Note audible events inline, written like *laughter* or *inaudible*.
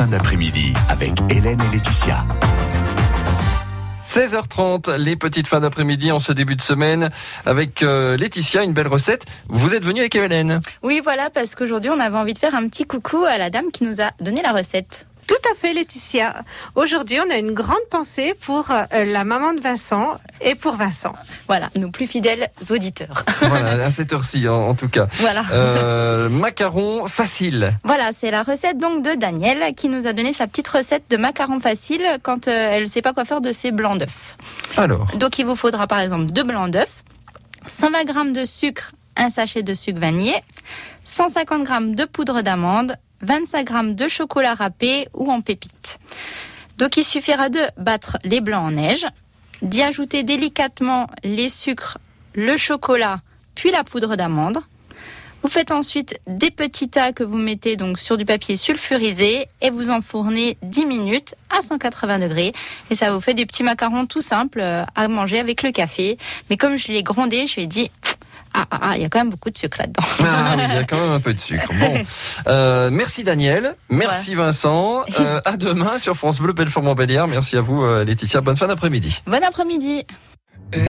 fin d'après-midi avec Hélène et Laetitia. 16h30, les petites fins d'après-midi en ce début de semaine avec euh, Laetitia, une belle recette. Vous êtes venue avec Hélène? Oui, voilà, parce qu'aujourd'hui, on avait envie de faire un petit coucou à la dame qui nous a donné la recette. Tout à fait, Laetitia. Aujourd'hui, on a une grande pensée pour euh, la maman de Vincent et pour Vincent. Voilà, nos plus fidèles auditeurs. *laughs* Voilà, à cette heure-ci en, en tout cas. Voilà. Euh, macaron facile. Voilà, c'est la recette donc de Daniel qui nous a donné sa petite recette de macaron facile quand euh, elle ne sait pas quoi faire de ses blancs d'œufs. Alors, Donc il vous faudra par exemple deux blancs d'œufs, 120 g de sucre, un sachet de sucre vanillé, 150 g de poudre d'amande, 25 g de chocolat râpé ou en pépites. Donc il suffira de battre les blancs en neige, d'y ajouter délicatement les sucres, le chocolat, puis la poudre d'amande. Vous faites ensuite des petits tas que vous mettez donc sur du papier sulfurisé et vous enfournez 10 minutes à 180 degrés et ça vous fait des petits macarons tout simples euh, à manger avec le café. Mais comme je l'ai grondé, je lui ai dit ah ah ah, il y a quand même beaucoup de sucre là-dedans. ah oui, il y a quand même un peu de sucre. Bon, *laughs* Euh, merci Daniel, merci Vincent. *laughs* Euh, à demain sur France Bleu Belfort Montbéliard. Merci à vous euh, Laetitia. Bonne fin d'après-midi. Bon après-midi.